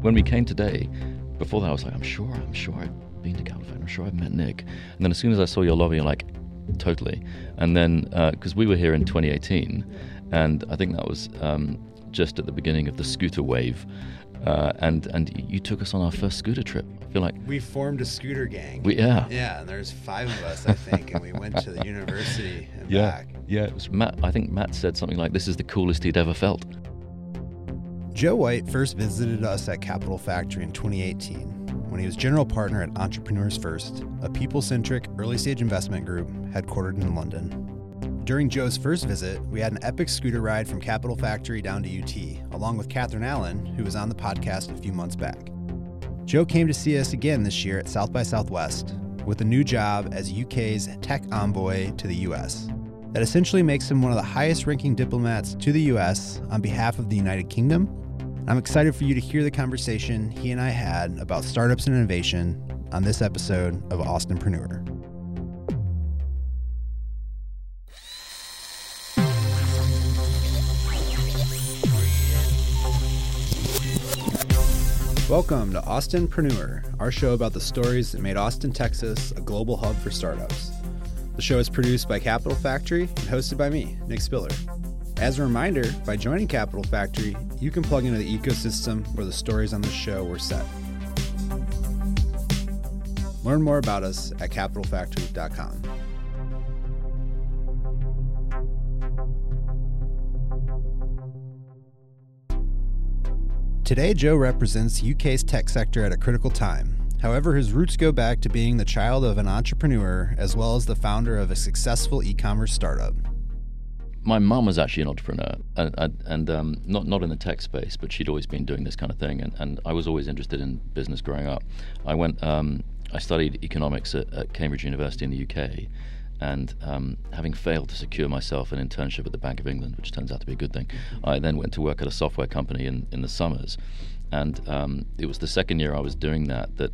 when we came today, before that, I was like, I'm sure, I'm sure I've been to Factory. I'm sure I've met Nick. And then as soon as I saw your lobby, I'm like, totally. And then because uh, we were here in 2018, and I think that was um, just at the beginning of the scooter wave. Uh, and and you took us on our first scooter trip. I feel like we formed a scooter gang. We yeah yeah. And there's five of us, I think, and we went to the university and yeah, back. Yeah, it was Matt. I think Matt said something like, "This is the coolest he'd ever felt." Joe White first visited us at Capital Factory in 2018 when he was general partner at Entrepreneurs First, a people centric early stage investment group headquartered in London. During Joe's first visit, we had an epic scooter ride from Capital Factory down to UT, along with Catherine Allen, who was on the podcast a few months back. Joe came to see us again this year at South by Southwest with a new job as UK's tech envoy to the US. That essentially makes him one of the highest ranking diplomats to the US on behalf of the United Kingdom. I'm excited for you to hear the conversation he and I had about startups and innovation on this episode of Austinpreneur. Welcome to Austinpreneur, our show about the stories that made Austin, Texas a global hub for startups. The show is produced by Capital Factory and hosted by me, Nick Spiller. As a reminder, by joining Capital Factory, you can plug into the ecosystem where the stories on the show were set. Learn more about us at capitalfactory.com. Today, Joe represents UK's tech sector at a critical time. However, his roots go back to being the child of an entrepreneur as well as the founder of a successful e commerce startup. My mum was actually an entrepreneur, and, and um, not not in the tech space, but she'd always been doing this kind of thing, and, and I was always interested in business growing up. I went, um, I studied economics at, at Cambridge University in the UK, and um, having failed to secure myself an internship at the Bank of England, which turns out to be a good thing, I then went to work at a software company in, in the summers. And um, it was the second year I was doing that that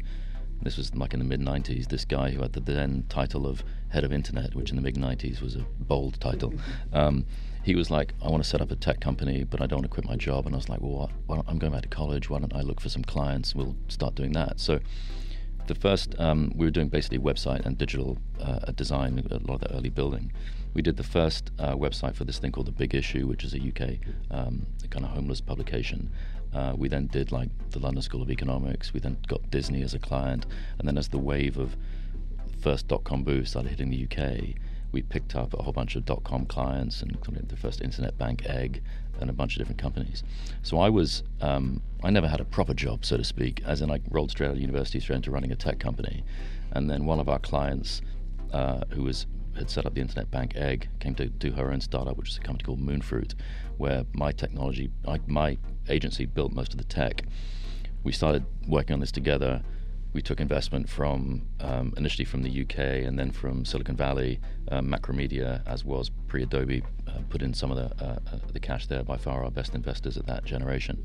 this was like in the mid 90s. This guy who had the then title of head of internet, which in the mid 90s was a bold title, um, he was like, I want to set up a tech company, but I don't want to quit my job. And I was like, well, what, I'm going back to college. Why don't I look for some clients? We'll start doing that. So the first, um, we were doing basically website and digital uh, design, a lot of the early building. We did the first uh, website for this thing called The Big Issue, which is a UK um, kind of homeless publication. Uh, we then did like the London School of Economics. We then got Disney as a client. And then as the wave of first dot com boom started hitting the UK, we picked up a whole bunch of dot com clients and the first internet bank egg and a bunch of different companies. So I was, um, I never had a proper job, so to speak, as in I rolled straight out of university straight into running a tech company. And then one of our clients, uh, who was had set up the internet bank egg, came to do her own startup, which is a company called Moonfruit, where my technology, I, my agency built most of the tech. We started working on this together we took investment from um, initially from the UK and then from Silicon Valley. Um, Macromedia, as was pre-Adobe, uh, put in some of the uh, uh, the cash there. By far, our best investors at that generation.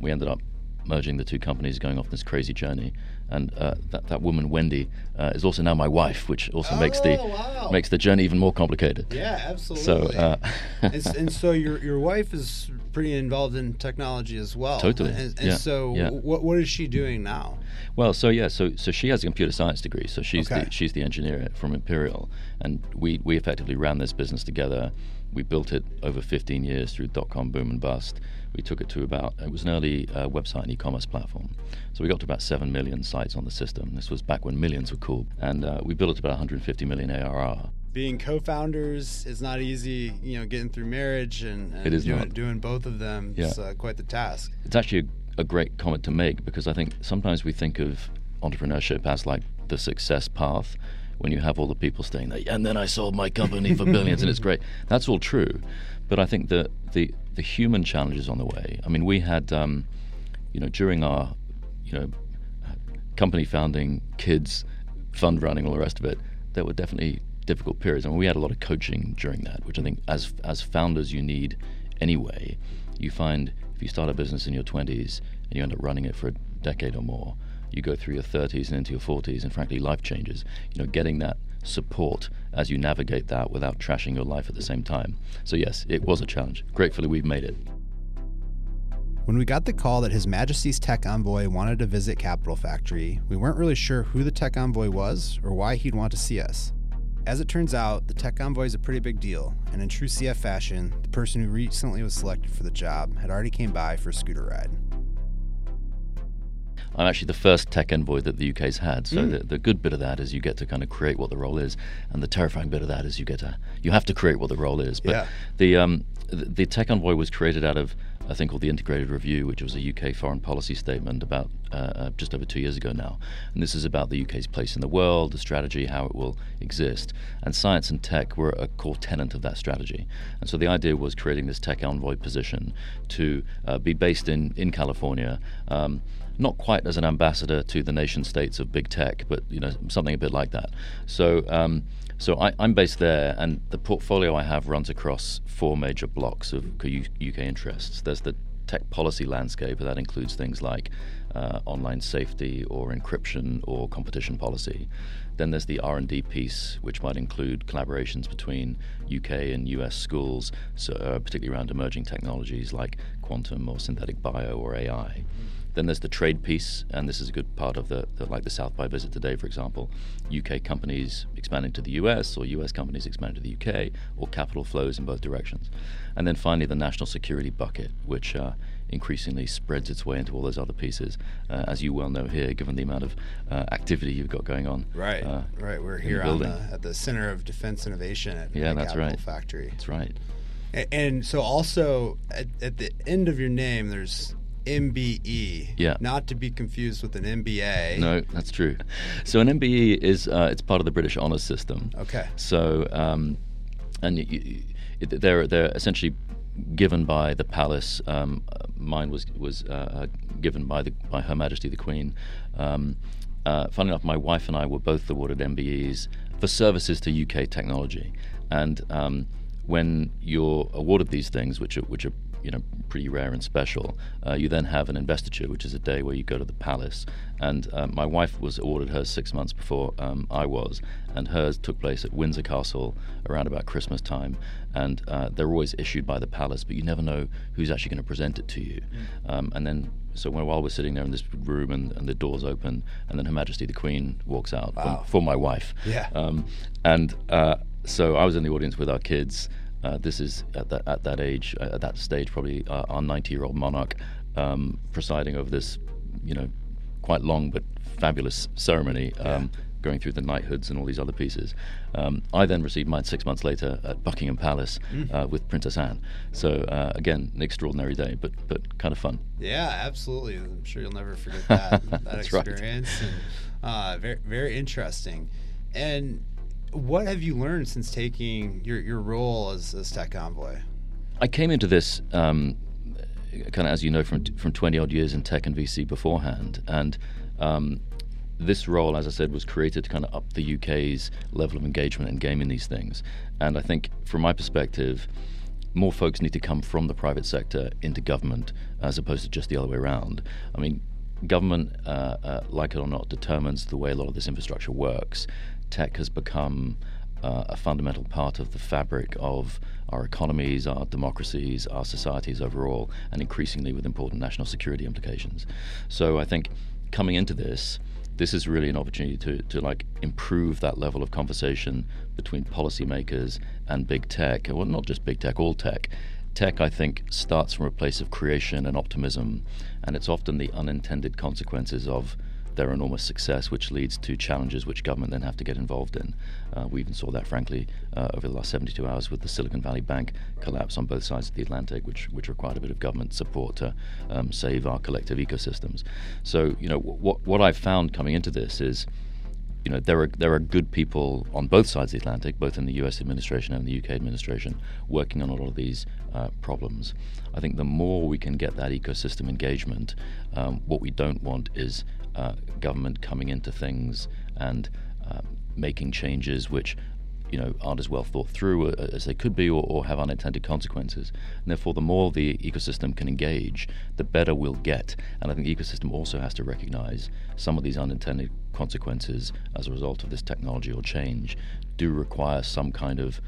We ended up merging the two companies, going off this crazy journey. And uh, that that woman Wendy uh, is also now my wife, which also oh, makes the oh, wow. makes the journey even more complicated. Yeah, absolutely. So, uh, and, and, so your your wife is pretty involved in technology as well. Totally. And, and yeah. so, yeah. what what is she doing now? Well, so yeah, so so she has a computer science degree, so she's okay. the she's the engineer from Imperial, and we we effectively ran this business together. We built it over 15 years through dot com boom and bust. We took it to about it was an early uh, website and e-commerce platform, so we got to about seven million sites on the system. This was back when millions were cool, and uh, we built it to about 150 million ARR being co-founders is not easy. You know, getting through marriage and, and it is doing, not. doing both of them yeah. is uh, quite the task. It's actually a, a, great comment to make because I think sometimes we think of entrepreneurship as like the success path when you have all the people staying there. And then I sold my company for billions, and it's great. That's all true, but I think that the the human challenges on the way. I mean, we had, um, you know, during our, you know, company founding, kids, fund running, all the rest of it. There were definitely difficult periods. I mean, we had a lot of coaching during that, which I think as as founders you need anyway. You find if you start a business in your 20s and you end up running it for a decade or more, you go through your 30s and into your 40s, and frankly, life changes. You know, getting that support as you navigate that without trashing your life at the same time. So yes, it was a challenge. Gratefully, we've made it. When we got the call that His Majesty's Tech Envoy wanted to visit Capital Factory, we weren't really sure who the Tech Envoy was or why he'd want to see us. As it turns out, the Tech Envoy is a pretty big deal, and in true CF fashion, the person who recently was selected for the job had already came by for a scooter ride. I'm actually the first tech envoy that the UK's had. So mm. the, the good bit of that is you get to kind of create what the role is, and the terrifying bit of that is you get to you have to create what the role is. But yeah. the um, the, the tech envoy was created out of a thing called the Integrated Review, which was a UK foreign policy statement about uh, uh, just over two years ago now. And this is about the UK's place in the world, the strategy, how it will exist. And science and tech were a core tenant of that strategy. And so the idea was creating this tech envoy position to uh, be based in, in California. Um, not quite as an ambassador to the nation states of big tech, but you know something a bit like that. So um, so I, am based there, and the portfolio I have runs across four major blocks of UK interests. There's the tech policy landscape, and that includes things like uh, online safety or encryption or competition policy. Then there's the R&D piece, which might include collaborations between UK and US schools, so, uh, particularly around emerging technologies like quantum or synthetic bio or AI. Then there's the trade piece, and this is a good part of the, the, like the South by visit today, for example. UK companies expanding to the US, or US companies expanding to the UK, or capital flows in both directions. And then finally, the national security bucket, which uh, increasingly spreads its way into all those other pieces, uh, as you well know here, given the amount of uh, activity you've got going on. Right, uh, right. We're here the the, at the center of defense innovation at yeah, the that's Capital right. Factory. That's right. And, and so, also at, at the end of your name, there's MBE. Yeah. Not to be confused with an MBA. No, that's true. So an MBE is uh, it's part of the British honours system. Okay. So um, and you, they're they're essentially given by the palace. Um, mine was was uh, uh, given by the by Her Majesty the Queen. Um, uh, funny enough, my wife and I were both awarded MBEs for services to UK technology, and um, when you're awarded these things, which are which are you know pretty rare and special. Uh, you then have an investiture, which is a day where you go to the palace. And uh, my wife was ordered hers six months before um, I was, and hers took place at Windsor Castle around about Christmas time. And uh, they're always issued by the palace, but you never know who's actually going to present it to you. Mm. Um, and then so while we're sitting there in this room and, and, the doors open, and then Her Majesty the Queen walks out wow. for, for, my wife. Yeah. Um, and uh, so I was in the audience with our kids, uh, this is at that at that age, uh, at that stage, probably uh, our 90-year-old monarch um, presiding over this, you know, quite long but fabulous ceremony. Um, yeah. Going through the knighthoods and all these other pieces. Um, I then received mine six months later at Buckingham Palace mm. Uh, with Princess Anne. So uh, again, an extraordinary day, but but kind of fun. Yeah, absolutely. I'm sure you'll never forget that that experience. Right. And, very very interesting. And what have you learned since taking your, your role as, as tech envoy? I came into this um, kind of, as you know, from from 20 odd years in tech and VC beforehand, and um, this role, as I said, was created to kind of up the UK's level of engagement and gaming these things. And I think, from my perspective, more folks need to come from the private sector into government as opposed to just the other way around. I mean, government, uh, uh, like it or not, determines the way a lot of this infrastructure works tech has become uh, a fundamental part of the fabric of our economies, our democracies, our societies overall, and increasingly with important national security implications. So I think coming into this, this is really an opportunity to, to like improve that level of conversation between policymakers and big tech. Well, not just big tech, all tech. Tech, I think, starts from a place of creation and optimism, and it's often the unintended consequences of their enormous success, which leads to challenges which government then have to get involved in. Uh, we even saw that, frankly, uh, over the last 72 hours with the Silicon Valley Bank collapse on both sides of the Atlantic, which which required a bit of government support to um, save our collective ecosystems. So, you know, what what I've found coming into this is you know there are there are good people on both sides of the Atlantic, both in the U.S. administration and the U.K. administration, working on a lot of these uh, problems. I think the more we can get that ecosystem engagement, um, what we don't want is uh, government coming into things and uh, making changes which you know aren't as well thought through uh, as they could be or, or, have unintended consequences. And therefore the more the ecosystem can engage the better we'll get. And i think the ecosystem also has to recognize some of these unintended consequences as a result of this technology or change do require some kind of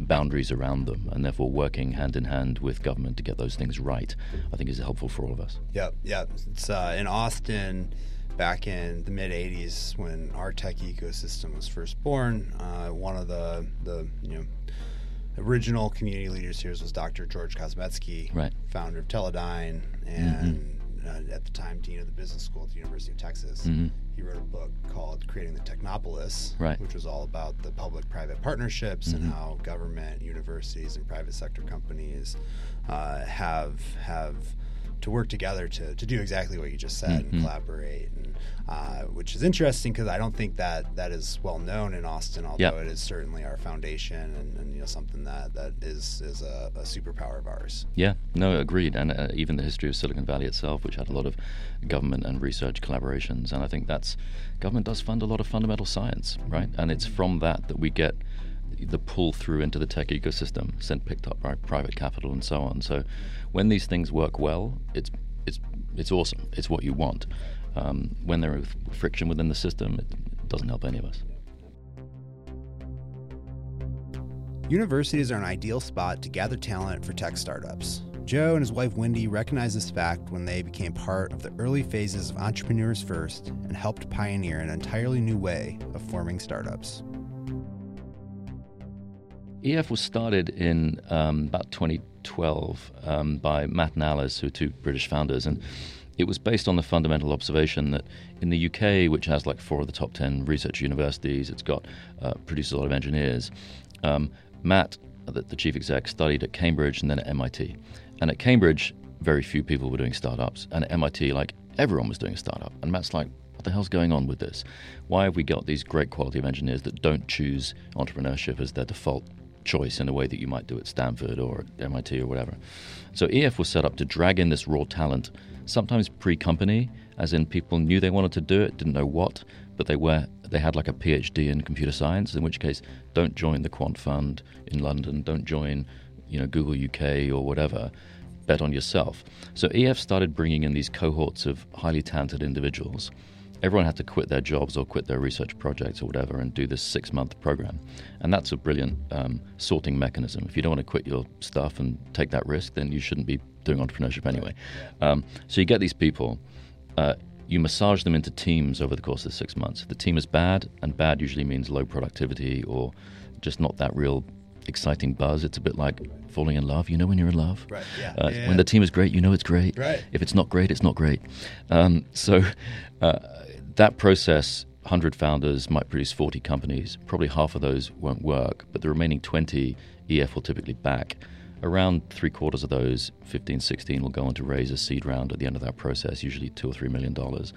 boundaries around them, and therefore working hand in hand with government to get those things right, I think is helpful for all of us. yeah yeah. It's uh, in Austin back in the mid '80s when our tech ecosystem was first born. Uh, one of the the you know original community leaders here was Dr. George Kozmetsky, right. founder of Teledyne, and mm-hmm. uh, at the time dean of the business school at the University of Texas. Mm-hmm. He wrote a book called Creating the Technopolis, right. which was all about the public-private partnerships mm-hmm. and how government, universities, and private sector companies uh, have have to work together to, to do exactly what you just said and collaborate and uh, which is interesting because I don't think that that is well known in Austin, although yep. it is certainly our foundation and, and, you know something that, that is is a, a superpower of ours. Yeah, no, agreed. And uh, even the history of Silicon Valley itself, which had a lot of government and research collaborations, and I think that's government does fund a lot of fundamental science, right? And it's from that that we get the pull through into the tech ecosystem, sent picked up by private capital and so on. So when these things work well, it's it's it's awesome. It's what you want um, when there is friction within the system, it doesn't help any of us. Universities are an ideal spot to gather talent for tech startups. Joe and his wife Wendy recognized this fact when they became part of the early phases of Entrepreneurs First and helped pioneer an entirely new way of forming startups. EF was started in um, about 2012 um, by Matt and Alice, who are two British founders, and it was based on the fundamental observation that in the UK, which has like four of the top 10 research universities, it's got uh, produces a lot of engineers. Um, Matt, the, the chief exec, studied at Cambridge and then at MIT. And at Cambridge, very few people were doing startups. And at MIT, like everyone was doing a startup. And Matt's like, what the hell's going on with this? Why have we got these great quality of engineers that don't choose entrepreneurship as their default choice in the way that you might do at Stanford or at MIT or whatever? So EF was set up to drag in this raw talent sometimes pre-company, as in people knew they wanted to do it, didn't know what, but they were they had like a PhD in computer science. In which case, don't join the Quant Fund in London, don't join, you know, Google UK or whatever. Bet on yourself. So EF started bringing in these cohorts of highly talented individuals. Everyone had to quit their jobs or quit their research projects or whatever and do this six month program. And that's a brilliant um, sorting mechanism. If you don't want to quit your stuff and take that risk, then you shouldn't be doing entrepreneurship anyway. Um, so you get these people, uh, you massage them into teams over the course of the six months. The team is bad, and bad usually means low productivity or just not that real exciting buzz. It's a bit like falling in love. You know when you're in love. Right. Yeah. Uh, yeah. When the team is great, you know it's great. Right. If it's not great, it's not great. Um, so uh, that process. 100 founders might produce 40 companies. Probably half of those won't work, but the remaining 20 EF will typically back around three quarters of those 15 16 will go on to raise a seed round at the end of that process usually two or three million dollars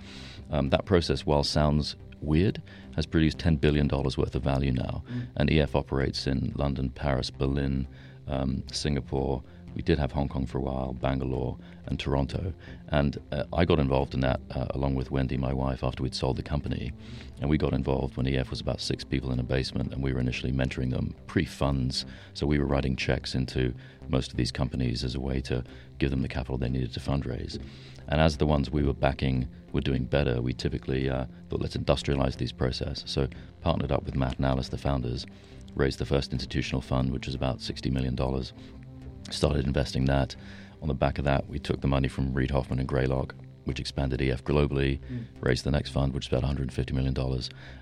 um, that process while sounds weird has produced 10 billion dollars worth of value now mm. and ef operates in london paris berlin um, singapore we did have Hong Kong for a while, Bangalore, and Toronto. And uh, I got involved in that uh, along with Wendy, my wife, after we'd sold the company. And we got involved when EF was about six people in a basement, and we were initially mentoring them pre funds. So we were writing checks into most of these companies as a way to give them the capital they needed to fundraise. And as the ones we were backing were doing better, we typically uh, thought, let's industrialize these processes. So partnered up with Matt and Alice, the founders, raised the first institutional fund, which was about $60 million started investing that. On the back of that, we took the money from Reid Hoffman and Greylock, which expanded EF globally, mm. raised the next fund, which is about $150 million.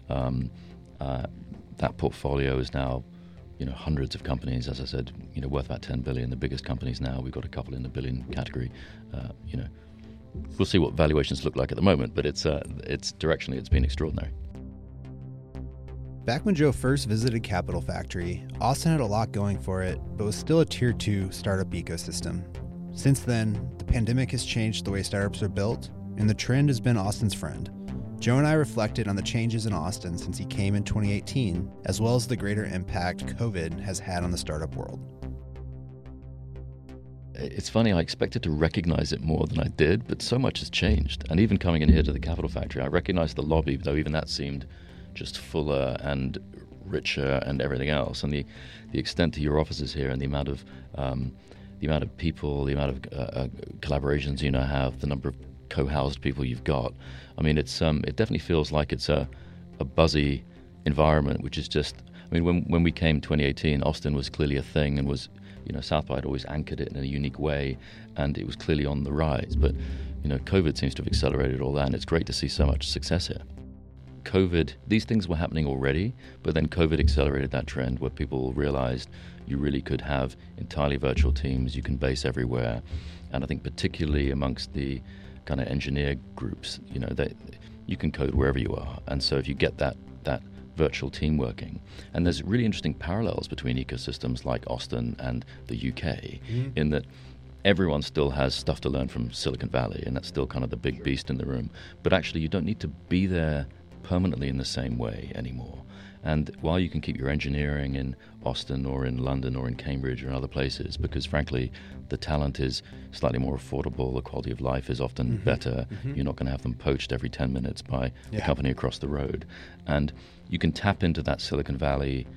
Um, uh, that portfolio is now, you know, hundreds of companies, as I said, you know, worth about 10 billion. The biggest companies now, we've got a couple in the billion category. Uh, you know, we'll see what valuations look like at the moment, but it's uh, it's directionally it's been extraordinary. Back when Joe first visited Capital Factory, Austin had a lot going for it, but was still a tier 2 startup ecosystem. Since then, the pandemic has changed the way startups are built, and the trend has been Austin's friend. Joe and I reflected on the changes in Austin since he came in 2018, as well as the greater impact COVID has had on the startup world. It's funny, I expected to recognize it more than I did, but so much has changed. And even coming in here to the Capital Factory, I recognized the lobby, though even that seemed just fuller and richer and everything else. And the, the extent to your offices here and the amount of um, the amount of people, the amount of uh, uh, collaborations you now have, the number of co-housed people you've got. I mean, it's um, it definitely feels like it's a, a buzzy environment, which is just I mean, when when we came 2018, Austin was clearly a thing and was, you know, South by had always anchored it in a unique way, and it was clearly on the rise. But you know, COVID seems to have accelerated all that, and it's great to see so much success here. COVID, these things were happening already, but then COVID accelerated that trend where people realized you really could have entirely virtual teams, you can base everywhere. And I think particularly amongst the kind of engineer groups, you know, that you can code wherever you are. And so if you get that that virtual team working, and there's really interesting parallels between ecosystems like Austin and the UK, mm-hmm. in that everyone still has stuff to learn from Silicon Valley, and that's still kind of the big beast in the room. But actually, you don't need to be there permanently in the same way anymore. And while you can keep your engineering in Austin or in London or in Cambridge or in other places, because frankly, the talent is slightly more affordable, the quality of life is often mm-hmm. better. Mm-hmm. You're not going to have them poached every 10 minutes by yeah. the company across the road. And you can tap into that Silicon Valley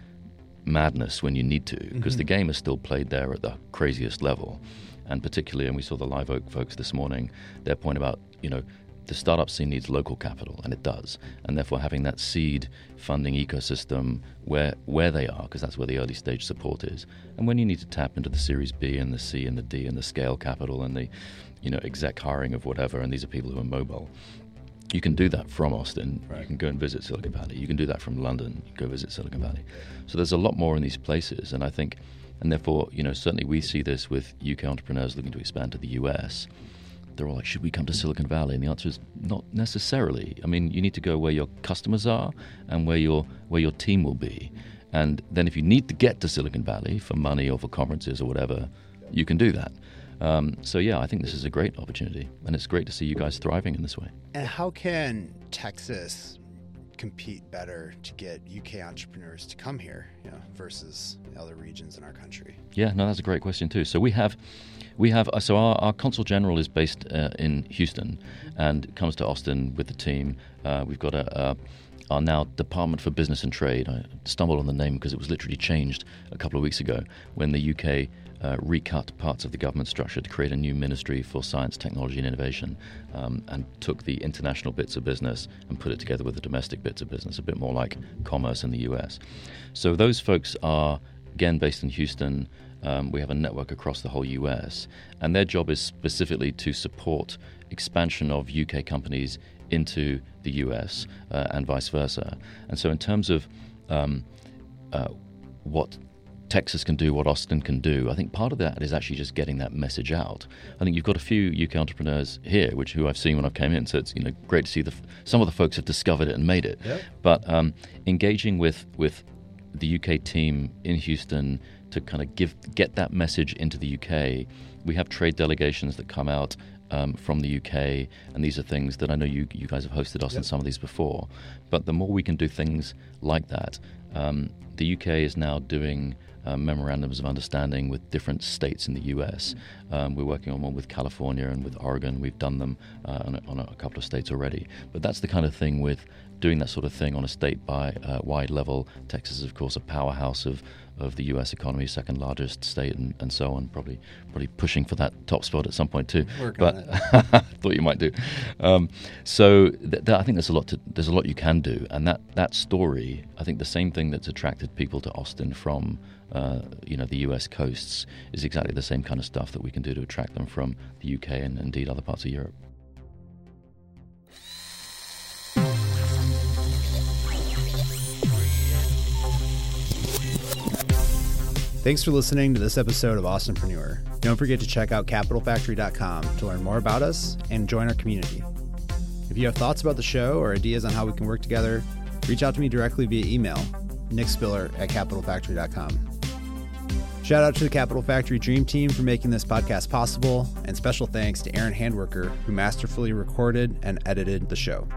madness when you need to, because mm-hmm. the game is still played there at the craziest level. And particularly, and we saw the Live Oak folks this morning, their point about, you know, the startup scene needs local capital, and it does. And therefore, having that seed funding ecosystem where where they are, because that's where the early stage support is. And when you need to tap into the Series B and the C and the D and the scale capital and the, you know, exec hiring of whatever, and these are people who are mobile. You can do that from Austin. Right. You can go and visit Silicon Valley. You can do that from London. Go visit Silicon Valley. So there's a lot more in these places, and I think, and therefore, you know, certainly we see this with UK entrepreneurs looking to expand to the US they're all like, should we come to Silicon Valley? And the answer is not necessarily. I mean, you need to go where your customers are and where your where your team will be. And then if you need to get to Silicon Valley for money or for conferences or whatever, you can do that. Um, so yeah, I think this is a great opportunity, and it's great to see you guys thriving in this way. And how can Texas compete better to get UK entrepreneurs to come here, you know, versus other regions in our country? Yeah, no, that's a great question too. So we have, we have, uh, so our, our consul general is based uh, in Houston, and comes to Austin with the team. Uh, we've got a, a our now Department for Business and Trade. I stumbled on the name because it was literally changed a couple of weeks ago when the UK uh, recut parts of the government structure to create a new ministry for science, technology, and innovation, um, and took the international bits of business and put it together with the domestic bits of business, a bit more like commerce in the US. So those folks are, again, based in Houston. Um, we have a network across the whole US, and their job is specifically to support expansion of UK companies into the US uh, and vice versa. And so, in terms of um, uh, what Texas can do what Austin can do. I think part of that is actually just getting that message out. I think you've got a few UK entrepreneurs here, which who I've seen when I've came in. So it's you know great to see the some of the folks have discovered it and made it. Yep. But um, engaging with with the UK team in Houston to kind of give get that message into the UK. We have trade delegations that come out um, from the UK, and these are things that I know you you guys have hosted us yep. in some of these before. But the more we can do things like that, um, the UK is now doing uh, memorandums of understanding with different states in the US. Um, we're working on one with California and with Oregon. We've done them uh, on, a, on, a, couple of states already. But that's the kind of thing with doing that sort of thing on a state by uh, wide level. Texas is, of course, a powerhouse of of the U.S. economy, second largest state, and, and so on. Probably, probably pushing for that top spot at some point too. Work but thought you might do. Um, so th- th- I think there's a lot to, there's a lot you can do, and that that story, I think the same thing that's attracted people to Austin from uh, you know the U.S. coasts is exactly the same kind of stuff that we can do to attract them from the U.K. and indeed other parts of Europe. Thanks for listening to this episode of Austinpreneur. Don't forget to check out capitalfactory.com to learn more about us and join our community. If you have thoughts about the show or ideas on how we can work together, reach out to me directly via email, nickspiller at capitalfactory.com. Shout out to the Capital Factory Dream Team for making this podcast possible, and special thanks to Aaron Handworker, who masterfully recorded and edited the show.